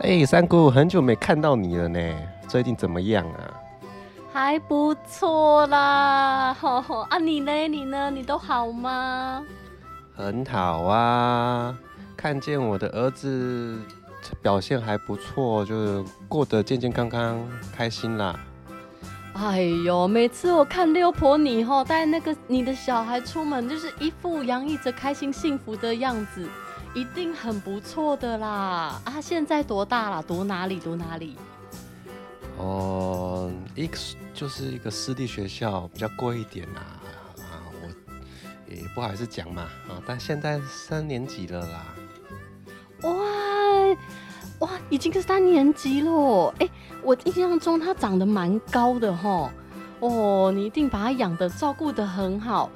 哎、欸，三姑，很久没看到你了呢，最近怎么样啊？还不错啦，吼 吼啊，你呢？你呢？你都好吗？很好啊，看见我的儿子表现还不错，就是过得健健康康，开心啦。哎呦，每次我看六婆你吼带那个你的小孩出门，就是一副洋溢着开心幸福的样子。一定很不错的啦！啊，现在多大了？读哪里？读哪里？哦，一个就是一个私立学校，比较贵一点啦。啊，我也不好意思讲嘛。啊，但现在三年级了啦。哇哇，已经是三年级了。哎，我印象中他长得蛮高的齁。哦，你一定把他养的照顾的很好。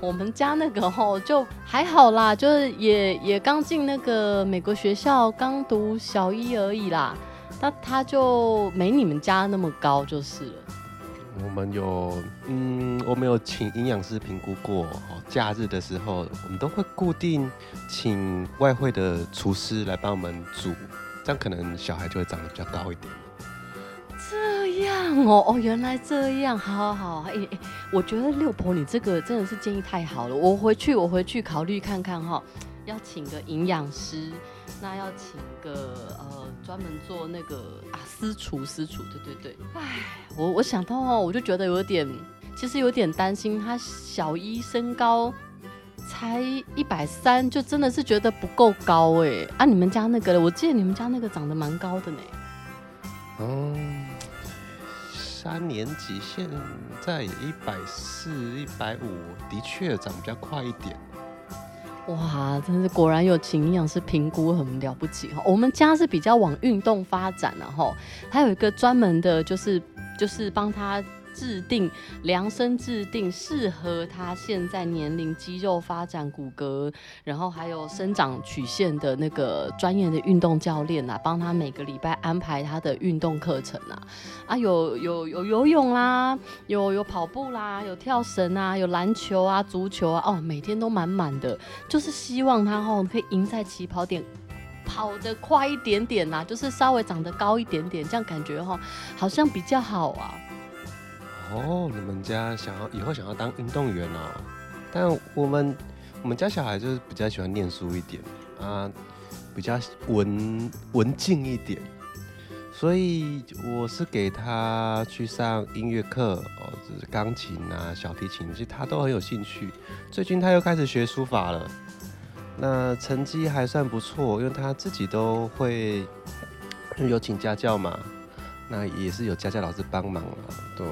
我们家那个吼就还好啦，就是也也刚进那个美国学校，刚读小一而已啦。那他就没你们家那么高就是了。我们有，嗯，我们有请营养师评估过。哦，假日的时候，我们都会固定请外汇的厨师来帮我们煮，这样可能小孩就会长得比较高一点。哦哦，原来这样，好好好，哎、哎，我觉得六婆你这个真的是建议太好了，我回去我回去考虑看看哈，要请个营养师，那要请个呃专门做那个啊私厨私厨，对对对，哎，我我想到哦，我就觉得有点，其实有点担心，他小一身高才一百三，就真的是觉得不够高哎，啊你们家那个，我记得你们家那个长得蛮高的呢，嗯。三年级现在一百四、一百五，的确长比较快一点。哇，真是果然有请营养师评估很了不起哈。我们家是比较往运动发展了哈还有一个专门的，就是就是帮他。制定量身制定适合他现在年龄肌肉发展、骨骼，然后还有生长曲线的那个专业的运动教练啊，帮他每个礼拜安排他的运动课程啊，啊有有有游泳啦，有有跑步啦，有跳绳啊，有篮球啊，足球啊，哦，每天都满满的，就是希望他哦可以赢在起跑点，跑得快一点点呐，就是稍微长得高一点点，这样感觉哈好像比较好啊。哦，你们家想要以后想要当运动员哦？但我们我们家小孩就是比较喜欢念书一点啊，比较文文静一点，所以我是给他去上音乐课哦，就是钢琴啊、小提琴，其实他都很有兴趣。最近他又开始学书法了，那成绩还算不错，因为他自己都会有请家教嘛，那也是有家教老师帮忙了，都。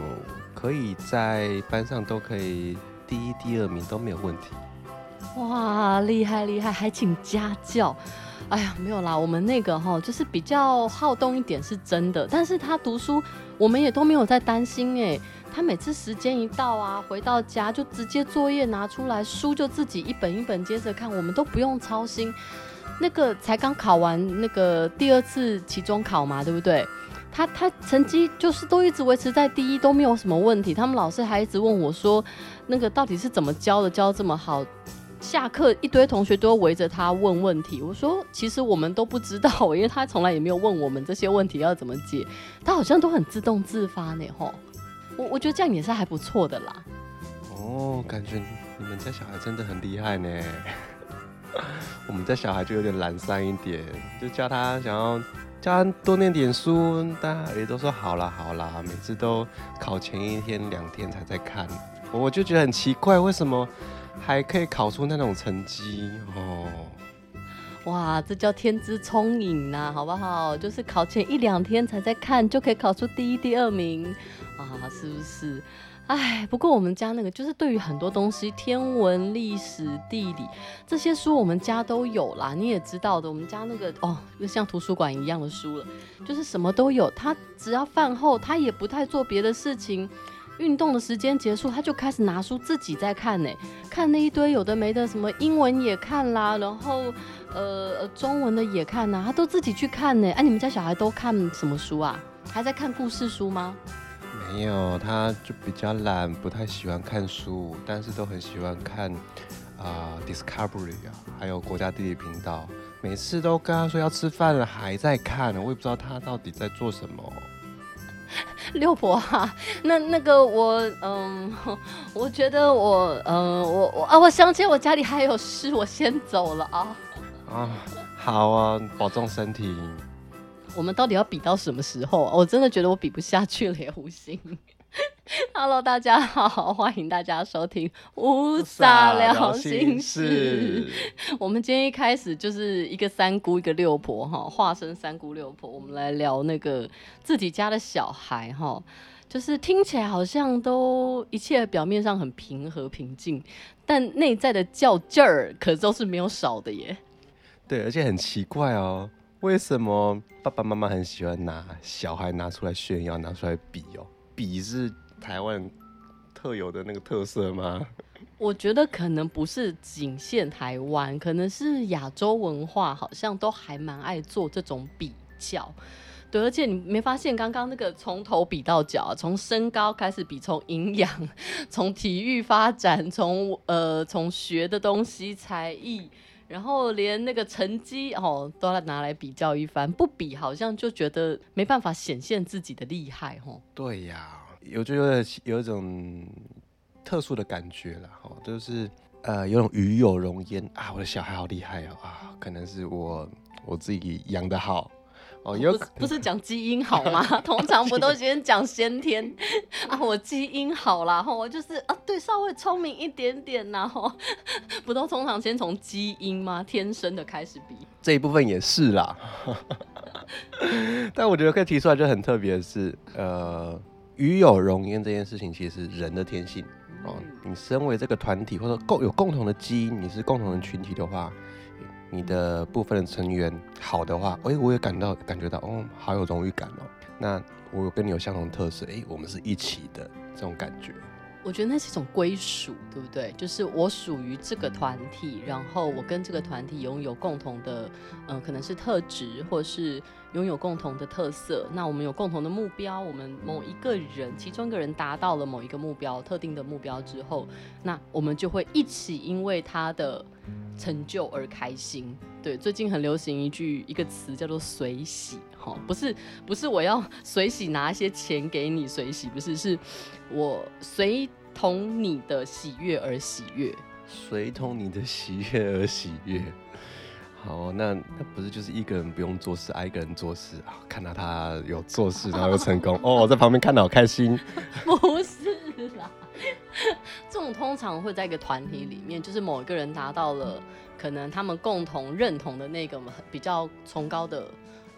可以在班上都可以第一、第二名都没有问题。哇，厉害厉害，还请家教。哎呀，没有啦，我们那个哈就是比较好动一点是真的，但是他读书我们也都没有在担心哎。他每次时间一到啊，回到家就直接作业拿出来，书就自己一本一本接着看，我们都不用操心。那个才刚考完那个第二次期中考嘛，对不对？他他成绩就是都一直维持在第一，都没有什么问题。他们老师还一直问我说，那个到底是怎么教的，教这么好？下课一堆同学都围着他问问题。我说其实我们都不知道，因为他从来也没有问我们这些问题要怎么解。他好像都很自动自发呢，吼。我我觉得这样也是还不错的啦。哦，感觉你们家小孩真的很厉害呢。我们家小孩就有点懒散一点，就叫他想要。叫多念点书，大家也都说好啦好啦，每次都考前一天两天才在看，我就觉得很奇怪，为什么还可以考出那种成绩哦？哇，这叫天资聪颖呐，好不好？就是考前一两天才在看，就可以考出第一、第二名啊，是不是？哎，不过我们家那个就是对于很多东西，天文、历史、地理这些书，我们家都有啦。你也知道的，我们家那个哦，就像图书馆一样的书了，就是什么都有。他只要饭后，他也不太做别的事情，运动的时间结束，他就开始拿书自己在看呢，看那一堆有的没的，什么英文也看啦，然后呃中文的也看呐，他都自己去看呢。哎，你们家小孩都看什么书啊？还在看故事书吗？没有，他就比较懒，不太喜欢看书，但是都很喜欢看啊、呃、Discovery 啊，还有国家地理频道。每次都跟他说要吃饭了，还在看，我也不知道他到底在做什么。六婆啊，那那个我，嗯，我觉得我，嗯，我我啊，我想起我家里还有事，我先走了啊。啊，好啊，保重身体。我们到底要比到什么时候？我真的觉得我比不下去了，胡心。Hello，大家好，欢迎大家收听乌撒聊心事。我们今天一开始就是一个三姑，一个六婆，哈，化身三姑六婆，我们来聊那个自己家的小孩，哈，就是听起来好像都一切表面上很平和平静，但内在的较劲儿可都是没有少的耶。对，而且很奇怪哦，为什么爸爸妈妈很喜欢拿小孩拿出来炫耀，拿出来比哦？比是台湾特有的那个特色吗？我觉得可能不是仅限台湾，可能是亚洲文化，好像都还蛮爱做这种比较。对，而且你没发现刚刚那个从头比到脚，从身高开始比，从营养，从体育发展，从呃从学的东西才艺。然后连那个成绩哦都要拿来比较一番，不比好像就觉得没办法显现自己的厉害哦。对呀，我觉得有一种特殊的感觉了哈，就是呃有种鱼有荣焉啊，我的小孩好厉害哦啊，可能是我我自己养的好。哦，有不，不是讲基因好吗？通常不都先讲先天啊？我基因好啦，我就是啊，对，稍微聪明一点点呐，吼，不都通常先从基因吗？天生的开始比这一部分也是啦，但我觉得可以提出来就很特别的是，呃，与有荣焉这件事情其实是人的天性哦。你身为这个团体或者共有共同的基因，你是共同的群体的话。你的部分的成员好的话，哎、我也感到感觉到，哦，好有荣誉感哦。那我跟你有相同特色，哎、我们是一起的这种感觉。我觉得那是一种归属，对不对？就是我属于这个团体，然后我跟这个团体拥有共同的，嗯、呃，可能是特质，或是拥有共同的特色。那我们有共同的目标，我们某一个人，其中一个人达到了某一个目标，特定的目标之后，那我们就会一起因为他的。成就而开心，对，最近很流行一句一个词叫做随喜，哈，不是不是我要随喜拿一些钱给你随喜，不是，是我随同你的喜悦而喜悦，随同你的喜悦而喜悦。好，那那不是就是一个人不用做事，爱一个人做事啊？看到他有做事，然后又成功，哦，在旁边看到好开心。不是啦。这种通常会在一个团体里面，就是某一个人达到了可能他们共同认同的那个比较崇高的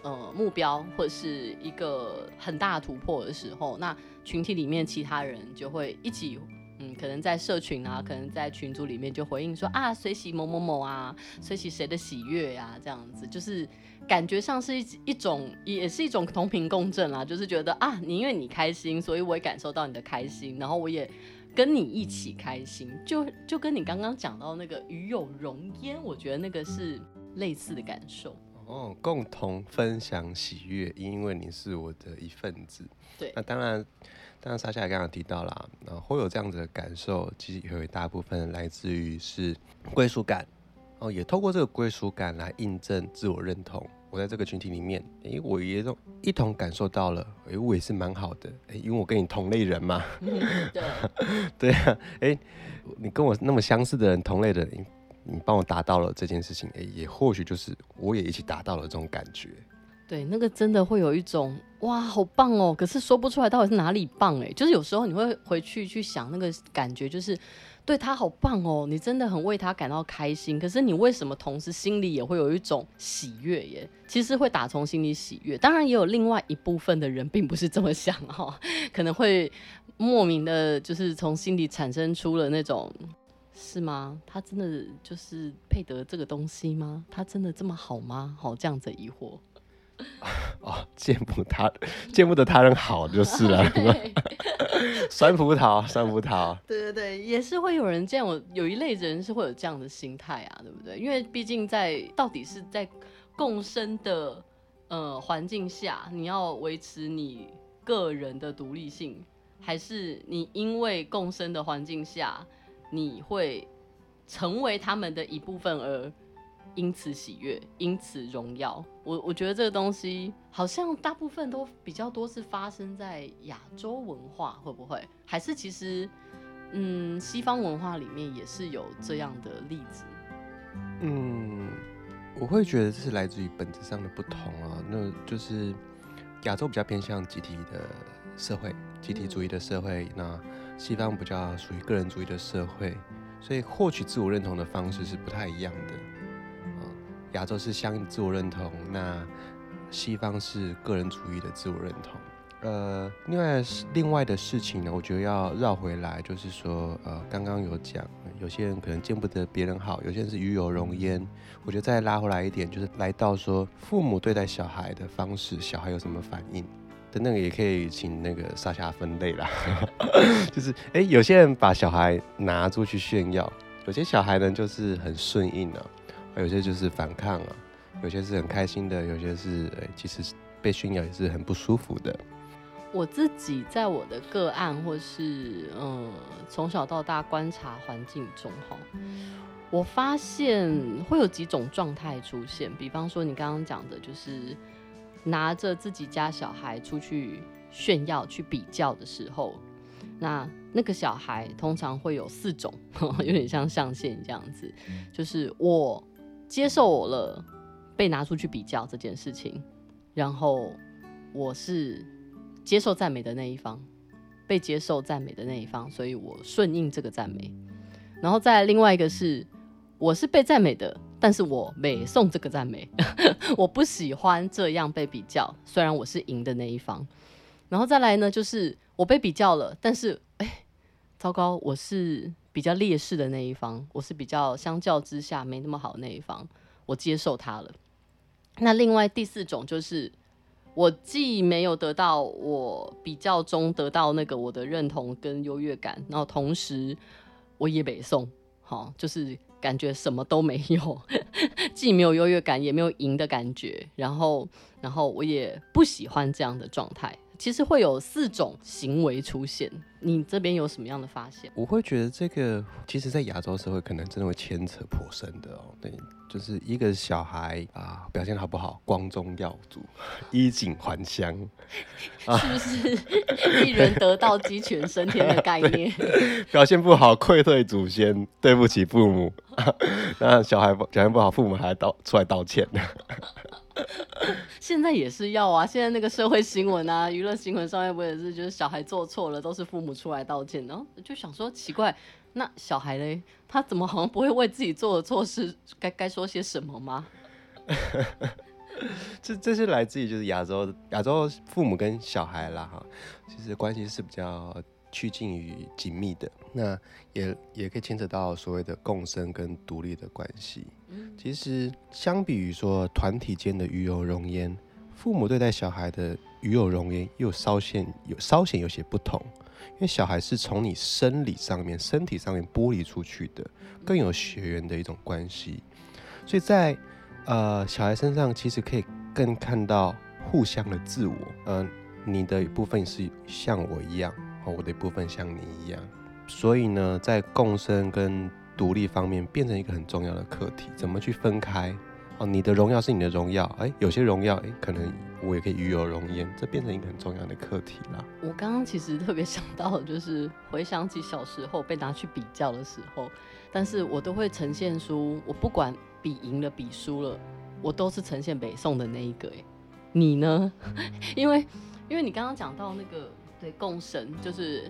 呃目标，或者是一个很大的突破的时候，那群体里面其他人就会一起，嗯，可能在社群啊，可能在群组里面就回应说啊，随喜某某某啊，随喜谁的喜悦呀，这样子就是感觉上是一一种，也是一种同频共振啦，就是觉得啊，你因为你开心，所以我也感受到你的开心，然后我也。跟你一起开心，就就跟你刚刚讲到那个与有容焉，我觉得那个是类似的感受哦，共同分享喜悦，因为你是我的一份子。对，那当然，当然莎夏也刚刚提到了，然后会有这样子的感受，其实有一大部分来自于是归属感，哦，也透过这个归属感来印证自我认同。我在这个群体里面，诶、欸，我也都一同感受到了，诶、欸，我也是蛮好的，诶、欸，因为我跟你同类人嘛，嗯、对，对啊，诶、欸，你跟我那么相似的人，同类的人，你帮我达到了这件事情，诶、欸，也或许就是我也一起达到了这种感觉。对，那个真的会有一种哇，好棒哦，可是说不出来到底是哪里棒哎，就是有时候你会回去去想那个感觉，就是。对他好棒哦，你真的很为他感到开心。可是你为什么同时心里也会有一种喜悦耶？其实会打从心里喜悦。当然也有另外一部分的人并不是这么想哈，可能会莫名的，就是从心里产生出了那种，是吗？他真的就是配得这个东西吗？他真的这么好吗？好，这样子疑惑。哦，见不他见不得他人好就是了。酸葡萄，酸葡萄。对对对，也是会有人这样。我有一类人是会有这样的心态啊，对不对？因为毕竟在到底是在共生的呃环境下，你要维持你个人的独立性，还是你因为共生的环境下，你会成为他们的一部分而因此喜悦，因此荣耀。我我觉得这个东西好像大部分都比较多是发生在亚洲文化，会不会？还是其实，嗯，西方文化里面也是有这样的例子？嗯，我会觉得这是来自于本质上的不同啊。那就是亚洲比较偏向集体的社会，集体主义的社会；那西方比较属于个人主义的社会，所以获取自我认同的方式是不太一样的。亚洲是相应自我认同，那西方是个人主义的自我认同。呃，另外另外的事情呢，我觉得要绕回来，就是说，呃，刚刚有讲，有些人可能见不得别人好，有些人是与有容焉。我觉得再拉回来一点，就是来到说父母对待小孩的方式，小孩有什么反应的那个，也可以请那个莎夏分类啦。就是，哎、欸，有些人把小孩拿出去炫耀，有些小孩呢就是很顺应啊。有些就是反抗啊，有些是很开心的，有些是哎，其实被炫耀也是很不舒服的。我自己在我的个案或是嗯从小到大观察环境中哈，我发现会有几种状态出现。比方说你刚刚讲的，就是拿着自己家小孩出去炫耀、去比较的时候，那那个小孩通常会有四种，有点像象限这样子，就是我。接受我了被拿出去比较这件事情，然后我是接受赞美的那一方，被接受赞美的那一方，所以我顺应这个赞美。然后再另外一个是，我是被赞美的，但是我没送这个赞美，我不喜欢这样被比较，虽然我是赢的那一方。然后再来呢，就是我被比较了，但是哎，糟糕，我是。比较劣势的那一方，我是比较相较之下没那么好那一方，我接受他了。那另外第四种就是，我既没有得到我比较中得到那个我的认同跟优越感，然后同时我也北宋，好，就是感觉什么都没有，既没有优越感，也没有赢的感觉，然后然后我也不喜欢这样的状态。其实会有四种行为出现，你这边有什么样的发现？我会觉得这个，其实，在亚洲社会可能真的会牵扯颇深的哦。对，就是一个小孩啊，表现好不好，光宗耀祖，衣锦还乡，是不是一人得道鸡犬升天的概念？表现不好，愧对祖先，对不起父母。那小孩表现不好，父母还道出来道歉。现在也是要啊，现在那个社会新闻啊，娱乐新闻上面不也是，就是小孩做错了，都是父母出来道歉，然后就想说奇怪，那小孩嘞，他怎么好像不会为自己做的错事该该说些什么吗？这这是来自于就是亚洲亚洲父母跟小孩啦哈，其实关系是比较。趋近于紧密的，那也也可以牵扯到所谓的共生跟独立的关系。其实相比于说团体间的鱼有容焉，父母对待小孩的鱼有容焉又稍显有稍显有些不同，因为小孩是从你生理上面、身体上面剥离出去的，更有血缘的一种关系，所以在呃小孩身上其实可以更看到互相的自我，嗯、呃，你的一部分是像我一样。我的一部分像你一样，所以呢，在共生跟独立方面变成一个很重要的课题。怎么去分开？哦，你的荣耀是你的荣耀，哎，有些荣耀，哎，可能我也可以与有荣焉，这变成一个很重要的课题啦。我刚刚其实特别想到，就是回想起小时候被拿去比较的时候，但是我都会呈现出，我不管比赢了比输了，我都是呈现北宋的那一个。哎，你呢？因为因为你刚刚讲到那个。对，共生就是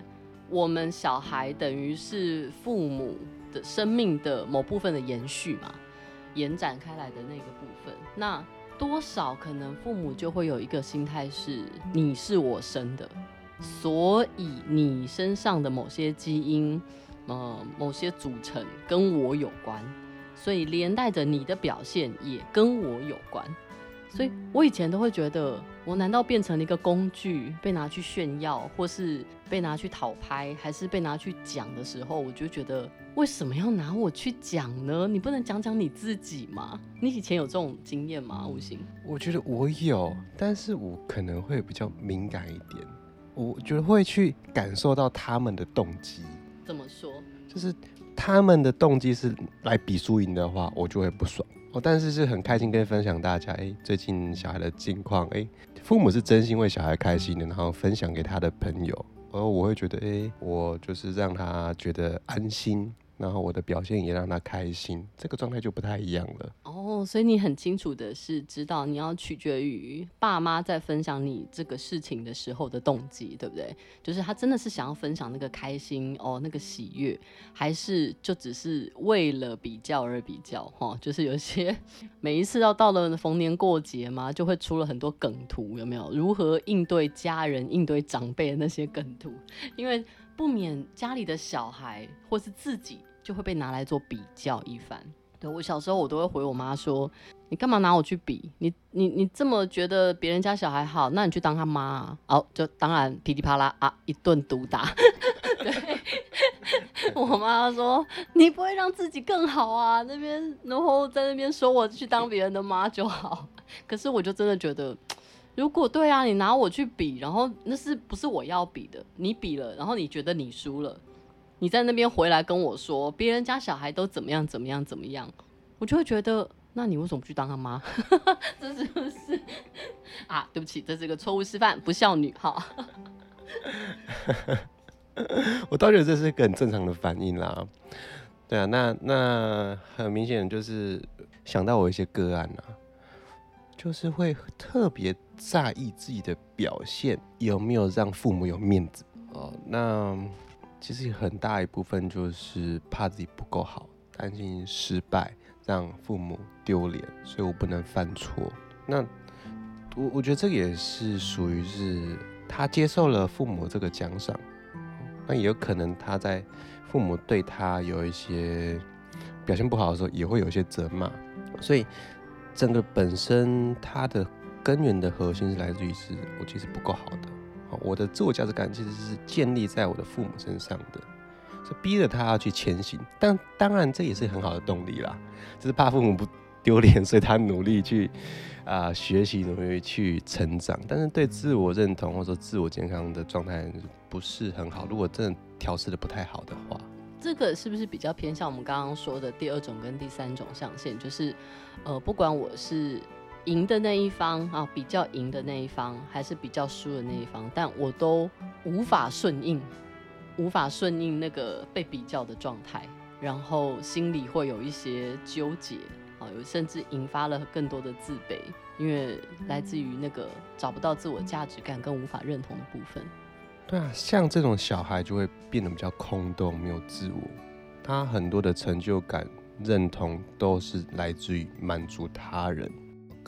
我们小孩等于是父母的生命的某部分的延续嘛，延展开来的那个部分。那多少可能父母就会有一个心态是：你是我生的，所以你身上的某些基因，呃，某些组成跟我有关，所以连带着你的表现也跟我有关。所以我以前都会觉得，我难道变成了一个工具，被拿去炫耀，或是被拿去讨拍，还是被拿去讲的时候，我就觉得为什么要拿我去讲呢？你不能讲讲你自己吗？你以前有这种经验吗？吴昕？我觉得我有，但是我可能会比较敏感一点，我觉得会去感受到他们的动机。怎么说？就是他们的动机是来比输赢的话，我就会不爽。哦，但是是很开心跟分享大家，哎，最近小孩的近况，哎，父母是真心为小孩开心的，然后分享给他的朋友，而我会觉得，哎，我就是让他觉得安心。然后我的表现也让他开心，这个状态就不太一样了。哦，所以你很清楚的是知道你要取决于爸妈在分享你这个事情的时候的动机，对不对？就是他真的是想要分享那个开心哦，那个喜悦，还是就只是为了比较而比较？哈、就是有些每一次要到了逢年过节嘛，就会出了很多梗图，有没有？如何应对家人、应对长辈的那些梗图？因为不免家里的小孩或是自己。就会被拿来做比较一番。对，我小时候，我都会回我妈说：“你干嘛拿我去比？你你你这么觉得别人家小孩好，那你去当他妈啊！”哦，就当然噼里啪啦啊，一顿毒打。对，我妈说：“你不会让自己更好啊？那边然后在那边说我去当别人的妈就好。”可是我就真的觉得，如果对啊，你拿我去比，然后那是不是我要比的？你比了，然后你觉得你输了。你在那边回来跟我说，别人家小孩都怎么样怎么样怎么样，我就会觉得，那你为什么不去当他妈？这是不是 啊？对不起，这是一个错误示范，不孝女哈。我倒觉得这是一个很正常的反应啦。对啊，那那很明显就是想到我一些个案啊，就是会特别在意自己的表现有没有让父母有面子哦。那其实很大一部分就是怕自己不够好，担心失败，让父母丢脸，所以我不能犯错。那我我觉得这个也是属于是他接受了父母这个奖赏，那也有可能他在父母对他有一些表现不好的时候，也会有一些责骂。所以整个本身他的根源的核心是来自于是我其实不够好的。我的自我价值感其实是建立在我的父母身上的，是逼着他要去前行。但当然，这也是很好的动力啦，就是怕父母不丢脸，所以他努力去啊、学习，努力去成长。但是对自我认同或者说自我健康的状态不是很好。如果真的调试的不太好的话，这个是不是比较偏向我们刚刚说的第二种跟第三种象限？就是呃，不管我是。赢的那一方啊，比较赢的那一方，还是比较输的那一方，但我都无法顺应，无法顺应那个被比较的状态，然后心里会有一些纠结啊，有甚至引发了更多的自卑，因为来自于那个找不到自我价值感跟无法认同的部分。对啊，像这种小孩就会变得比较空洞，没有自我，他很多的成就感、认同都是来自于满足他人。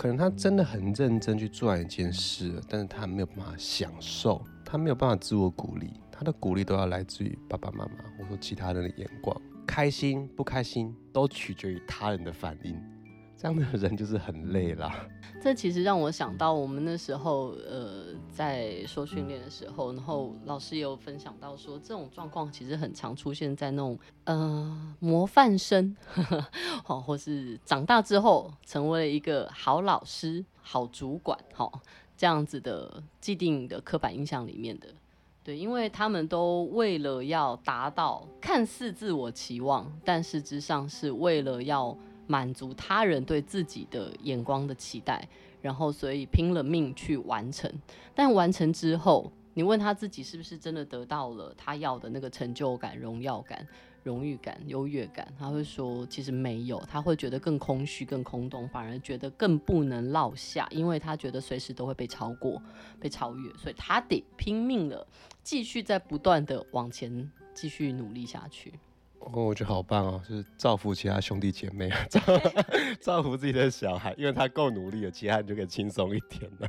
可能他真的很认真去做完一件事，但是他没有办法享受，他没有办法自我鼓励，他的鼓励都要来自于爸爸妈妈或者说其他人的眼光，开心不开心都取决于他人的反应。这样的人就是很累啦。这其实让我想到我们那时候，呃，在说训练的时候，然后老师也有分享到说，这种状况其实很常出现在那种，呃，模范生，好，或是长大之后成为了一个好老师、好主管，好，这样子的既定的刻板印象里面的。对，因为他们都为了要达到看似自我期望，但实质上是为了要。满足他人对自己的眼光的期待，然后所以拼了命去完成。但完成之后，你问他自己是不是真的得到了他要的那个成就感、荣耀感、荣誉感、优越感？他会说其实没有，他会觉得更空虚、更空洞，反而觉得更不能落下，因为他觉得随时都会被超过、被超越，所以他得拼命了，继续在不断的往前继续努力下去。哦，我觉得好棒哦，就是造福其他兄弟姐妹啊，造 造福自己的小孩，因为他够努力了，其他人就可以轻松一点了。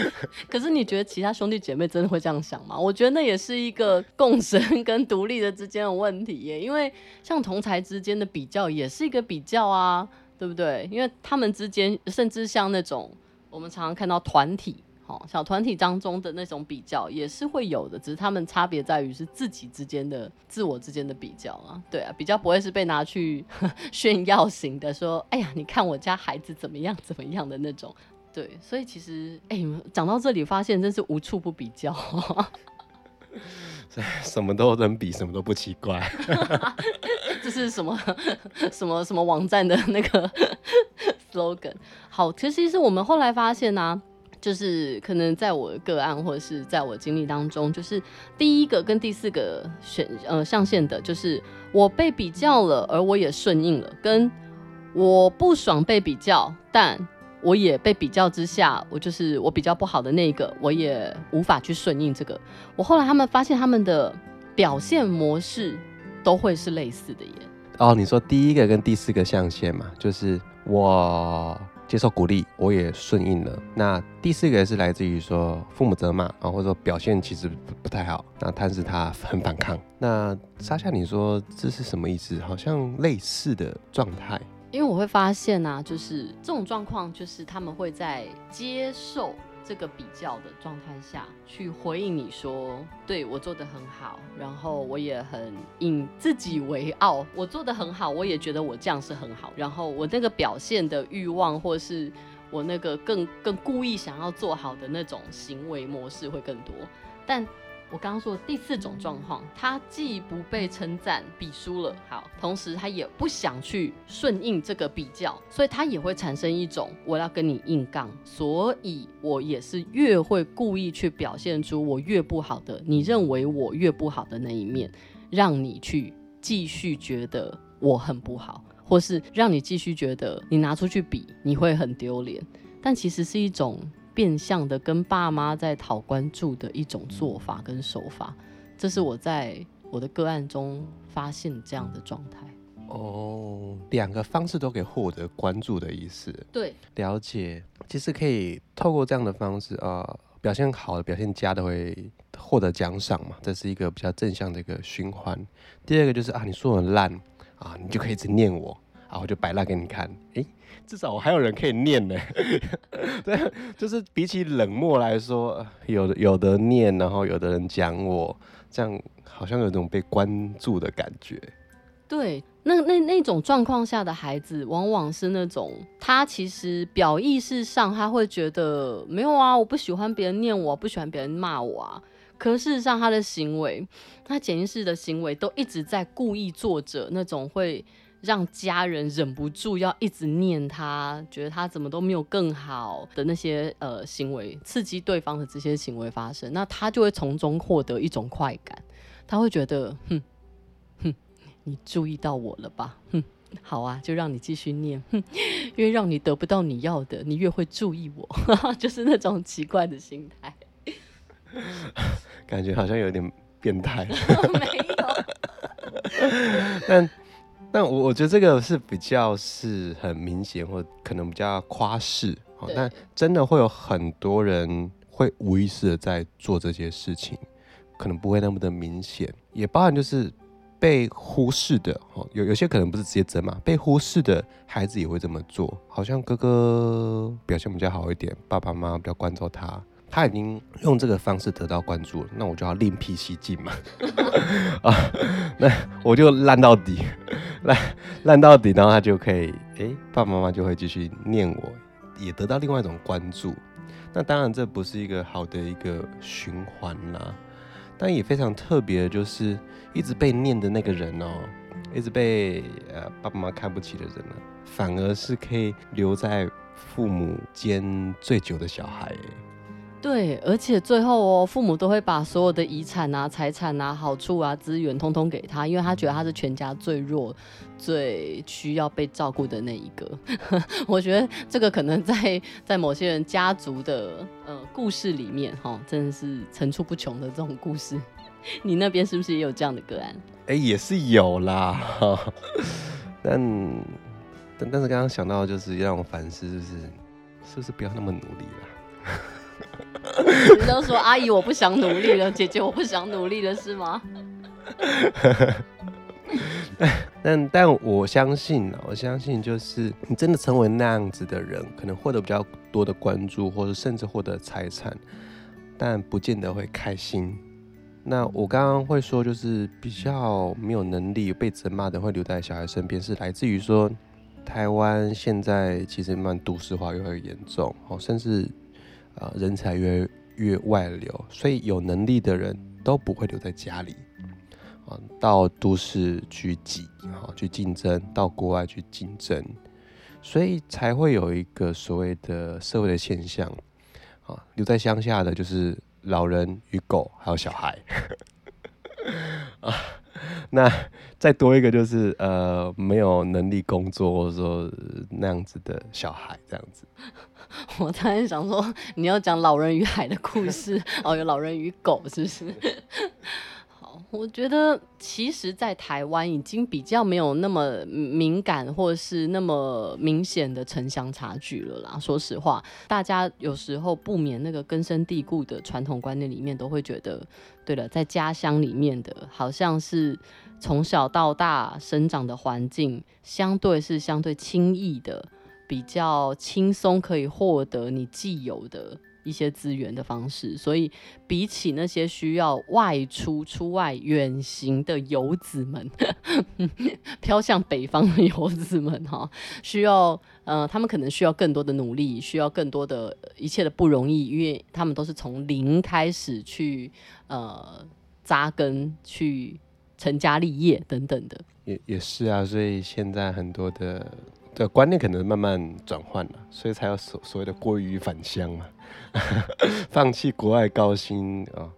可是你觉得其他兄弟姐妹真的会这样想吗？我觉得那也是一个共生 跟独立的之间的问题耶，因为像同才之间的比较也是一个比较啊，对不对？因为他们之间甚至像那种我们常常看到团体。好，小团体当中的那种比较也是会有的，只是他们差别在于是自己之间的、自我之间的比较啊。对啊，比较不会是被拿去 炫耀型的，说，哎呀，你看我家孩子怎么样怎么样的那种。对，所以其实，哎，讲到这里，发现真是无处不比较。什么都能比，什么都不奇怪。这是什么什么什么网站的那个 slogan。好，其实是我们后来发现呢、啊，就是可能在我的个案或者是在我经历当中，就是第一个跟第四个选呃象限的，就是我被比较了，而我也顺应了，跟我不爽被比较，但我也被比较之下，我就是我比较不好的那个，我也无法去顺应这个。我后来他们发现他们的表现模式都会是类似的耶。哦，你说第一个跟第四个象限嘛，就是我接受鼓励，我也顺应了。那第四个是来自于说父母责骂啊，或者说表现其实不，不太好，那但是他很反抗。那沙夏，你说这是什么意思？好像类似的状态。因为我会发现呢、啊，就是这种状况，就是他们会在接受这个比较的状态下去回应你说，对，我做的很好，然后我也很引自己为傲，我做的很好，我也觉得我这样是很好，然后我那个表现的欲望，或是我那个更更故意想要做好的那种行为模式会更多，但。我刚刚说的第四种状况，他既不被称赞比输了，好，同时他也不想去顺应这个比较，所以他也会产生一种我要跟你硬杠，所以我也是越会故意去表现出我越不好的，你认为我越不好的那一面，让你去继续觉得我很不好，或是让你继续觉得你拿出去比你会很丢脸，但其实是一种。变相的跟爸妈在讨关注的一种做法跟手法，这是我在我的个案中发现这样的状态。哦，两个方式都可以获得关注的意思。对，了解。其实可以透过这样的方式啊、呃，表现好的、表现佳的会获得奖赏嘛，这是一个比较正向的一个循环。第二个就是啊，你说我烂啊，你就可以一直念我，然后我就摆烂给你看。诶。至少我还有人可以念呢，对，就是比起冷漠来说，有有的念，然后有的人讲我，这样好像有种被关注的感觉。对，那那那种状况下的孩子，往往是那种他其实表意识上他会觉得没有啊，我不喜欢别人念我，不喜欢别人骂我啊。可事实上他的行为，他潜意识的行为都一直在故意做着那种会。让家人忍不住要一直念他，觉得他怎么都没有更好的那些呃行为，刺激对方的这些行为发生，那他就会从中获得一种快感，他会觉得，哼，哼，你注意到我了吧？哼，好啊，就让你继续念，哼，越让你得不到你要的，你越会注意我，就是那种奇怪的心态，感觉好像有点变态，没有，但。但我我觉得这个是比较是很明显，或可能比较夸饰。好，但真的会有很多人会无意识的在做这些事情，可能不会那么的明显，也包含就是被忽视的。哦，有有些可能不是直接责嘛，被忽视的孩子也会这么做。好像哥哥表现比较好一点，爸爸妈妈比较关照他。他已经用这个方式得到关注了，那我就要另辟蹊径嘛，啊，那我就烂到底，烂 烂到底，然后他就可以，哎、爸爸妈妈就会继续念我，也得到另外一种关注。那当然这不是一个好的一个循环啦，但也非常特别的就是一直被念的那个人哦、一直被呃爸爸妈妈看不起的人呢，反而是可以留在父母间最久的小孩、对，而且最后哦，父母都会把所有的遗产啊、财产啊、好处啊、资源通通给他，因为他觉得他是全家最弱、最需要被照顾的那一个。我觉得这个可能在在某些人家族的呃故事里面，哈、真的是层出不穷的这种故事。你那边是不是也有这样的个案？哎，也是有啦，但但但是刚刚想到就是让我反思，就是是不是不要那么努力了？你都说阿姨我不想努力了，姐姐我不想努力了，是吗？但但我相信，我相信就是你真的成为那样子的人，可能获得比较多的关注，或者甚至获得财产，但不见得会开心。那我刚刚会说，就是比较没有能力被责骂的，会留在小孩身边，是来自于说台湾现在其实蛮都市化，越来越严重，哦，甚至。呃，人才越越外流，所以有能力的人都不会留在家里。啊，到都市去挤，好去竞争，到国外去竞争，所以才会有一个所谓的社会的现象，啊，留在乡下的就是老人与狗还有小孩，啊，那再多一个就是呃没有能力工作或者说那样子的小孩这样子。我突然想说，你要讲老人与海的故事 哦，有老人与狗是不是？我觉得其实，在台湾已经比较没有那么敏感或是那么明显的城乡差距了啦。说实话，大家有时候不免那个根深蒂固的传统观念里面，都会觉得，对了，在家乡里面的好像是从小到大生长的环境，相对是相对轻易的。比较轻松可以获得你既有的一些资源的方式，所以比起那些需要外出出外远行的游子们，飘向北方的游子们哈，需要呃，他们可能需要更多的努力，需要更多的一切的不容易，因为他们都是从零开始去呃扎根、去成家立业等等的。也也是啊，所以现在很多的。对，观念可能慢慢转换了，所以才有所所谓的鲑鱼返乡嘛，放弃国外高薪啊、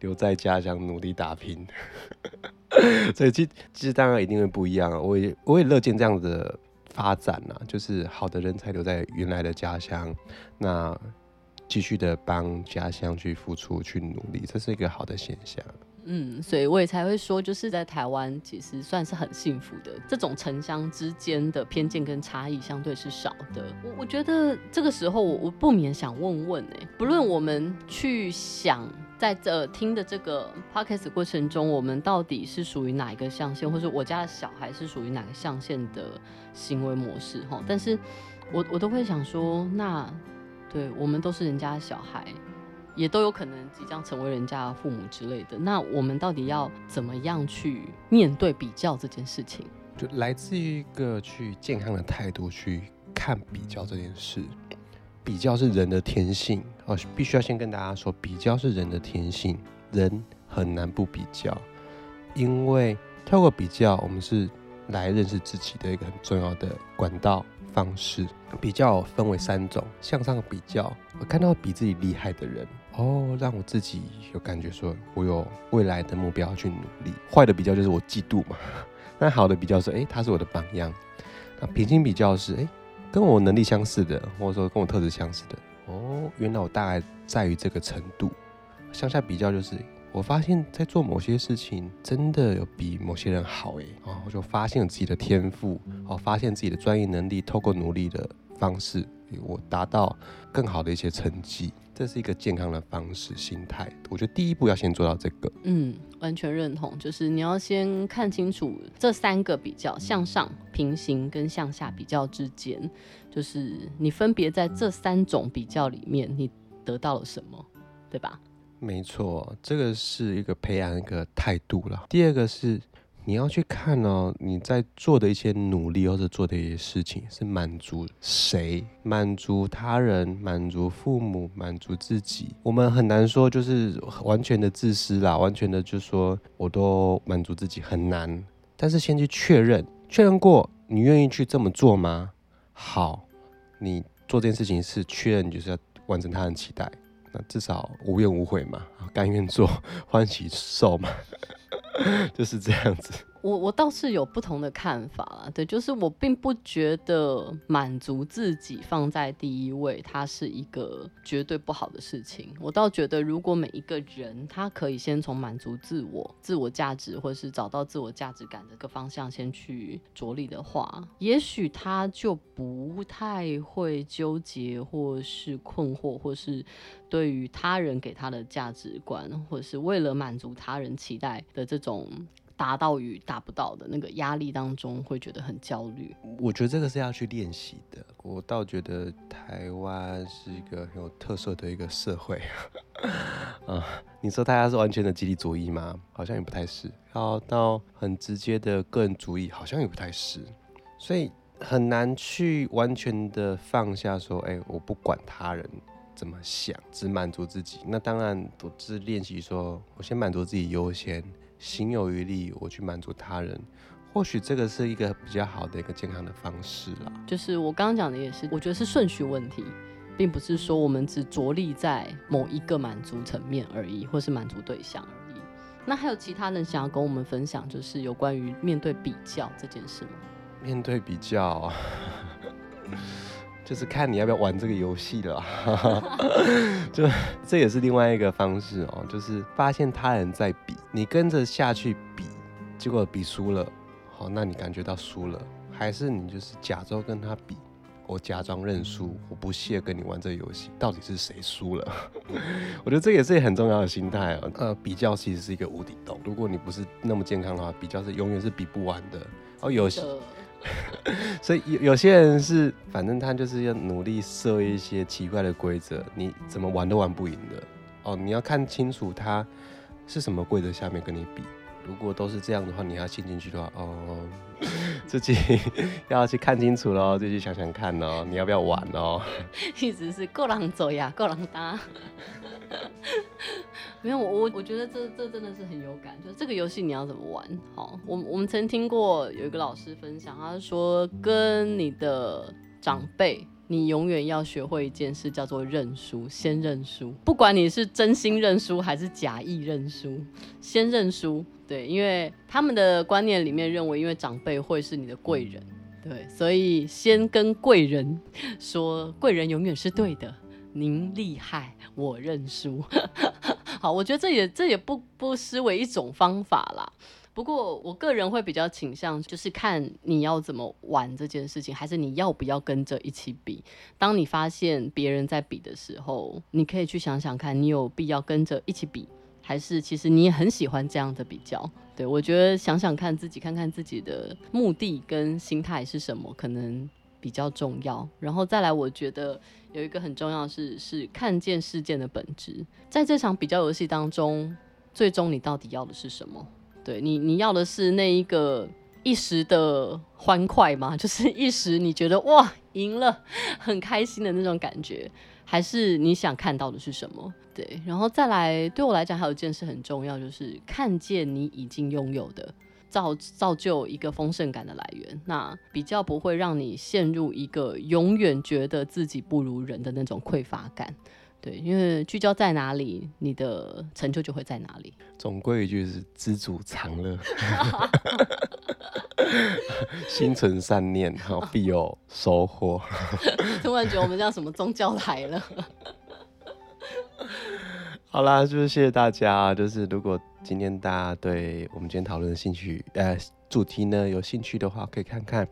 留在家乡努力打拼。所以其其实当然一定会不一样啊，我也我也乐见这样子的发展啊，就是好的人才留在原来的家乡，那继续的帮家乡去付出去努力，这是一个好的现象。嗯，所以我也才会说，就是在台湾其实算是很幸福的，这种城乡之间的偏见跟差异相对是少的。我我觉得这个时候我我不免想问问哎，不论我们去想在这听的这个 podcast 过程中，我们到底是属于哪一个象限，或者我家的小孩是属于哪个象限的行为模式哈？但是我我都会想说，那对我们都是人家的小孩。也都有可能即将成为人家父母之类的，那我们到底要怎么样去面对比较这件事情？就来自于一个去健康的态度去看比较这件事。比较是人的天性哦，必须要先跟大家说，比较是人的天性，人很难不比较，因为透过比较，我们是来认识自己的一个很重要的管道。方式比较分为三种：向上比较，我看到比自己厉害的人，哦，让我自己有感觉说，我有未来的目标去努力；坏的比较就是我嫉妒嘛。那好的比较是，哎，他是我的榜样。那平行比较是，哎，跟我能力相似的，或者说跟我特质相似的，哦，原来我大概在于这个程度。向下比较就是。我发现，在做某些事情，真的有比某些人好哎，哦，我就发现了自己的天赋，哦，发现自己的专业能力，透过努力的方式，我达到更好的一些成绩，这是一个健康的方式心态。我觉得第一步要先做到这个。嗯，完全认同，就是你要先看清楚这三个比较：向上、平行跟向下比较之间，就是你分别在这三种比较里面，你得到了什么，对吧？没错，这个是一个培养一个态度了。第二个是你要去看哦，你在做的一些努力或者做的一些事情是满足谁？满足他人，满足父母，满足自己。我们很难说就是完全的自私啦，完全的就说我都满足自己很难。但是先去确认，确认过你愿意去这么做吗？好，你做这件事情是确认，就是要完成他人期待。那至少无怨无悔嘛，甘愿做，欢喜受嘛，就是这样子。我我倒是有不同的看法啦，对，就是我并不觉得满足自己放在第一位，它是一个绝对不好的事情。我倒觉得，如果每一个人他可以先从满足自我、自我价值，或是找到自我价值感的个方向先去着力的话，也许他就不太会纠结，或是困惑，或是对于他人给他的价值观，或是为了满足他人期待的这种。达到与达不到的那个压力当中，会觉得很焦虑。我觉得这个是要去练习的。我倒觉得台湾是一个很有特色的一个社会。啊，你说大家是完全的集体主义吗？好像也不太是。然后到很直接的个人主义，好像也不太是。所以很难去完全的放下，说，哎，我不管他人怎么想，只满足自己。那当然，我只练习说，我先满足自己优先。行有余力，我去满足他人，或许这个是一个比较好的一个健康的方式啦。就是我刚刚讲的也是，我觉得是顺序问题，并不是说我们只着力在某一个满足层面而已，或是满足对象而已。那还有其他人想要跟我们分享，就是有关于面对比较这件事吗？面对比较。就是看你要不要玩这个游戏了，就这也是另外一个方式哦。就是发现他人在比，你跟着下去比，结果比输了，好，那你感觉到输了，还是你就是假装跟他比，我假装认输，我不屑跟你玩这个游戏，到底是谁输了？我觉得这也是很重要的心态啊。呃，比较其实是一个无底洞，如果你不是那么健康的话，比较是永远是比不完的哦。游戏。所以有有些人是，反正他就是要努力设一些奇怪的规则，你怎么玩都玩不赢的哦。你要看清楚他是什么规则下面跟你比。如果都是这样的话，你要陷进去的话，哦，自己要去看清楚喽，自己想想看哦，你要不要玩哦？一直是够狼走呀，够人打。没有我，我觉得这这真的是很有感。就是这个游戏你要怎么玩？好，我我们曾听过有一个老师分享，他说跟你的长辈，你永远要学会一件事，叫做认输，先认输。不管你是真心认输还是假意认输，先认输。对，因为他们的观念里面认为，因为长辈会是你的贵人，对，所以先跟贵人说，贵人永远是对的。您厉害，我认输。好，我觉得这也这也不不失为一种方法啦。不过我个人会比较倾向，就是看你要怎么玩这件事情，还是你要不要跟着一起比。当你发现别人在比的时候，你可以去想想看，你有必要跟着一起比，还是其实你也很喜欢这样的比较。对，我觉得想想看自己，看看自己的目的跟心态是什么，可能比较重要。然后再来，我觉得。有一个很重要的是，是看见事件的本质。在这场比较游戏当中，最终你到底要的是什么？对你，你要的是那一个一时的欢快吗？就是一时你觉得哇赢了，很开心的那种感觉，还是你想看到的是什么？对，然后再来，对我来讲还有一件事很重要，就是看见你已经拥有的。造造就一个丰盛感的来源，那比较不会让你陷入一个永远觉得自己不如人的那种匮乏感。对，因为聚焦在哪里，你的成就就会在哪里。总归一句是知足常乐，心存善念，好必有收获。突然觉得我们像什么宗教来了。好啦，就是谢谢大家。就是如果今天大家对我们今天讨论的兴趣，呃，主题呢有兴趣的话，可以看看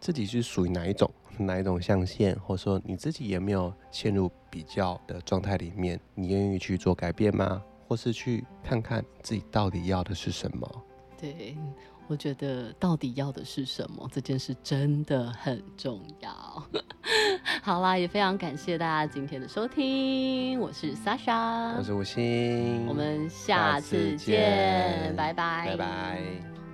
自己是属于哪一种哪一种象限，或者说你自己有没有陷入比较的状态里面，你愿意去做改变吗？或是去看看自己到底要的是什么？对。我觉得到底要的是什么这件事真的很重要。好啦，也非常感谢大家今天的收听，我是 Sasha，我是吴昕，我们下次见，次见拜拜，拜拜。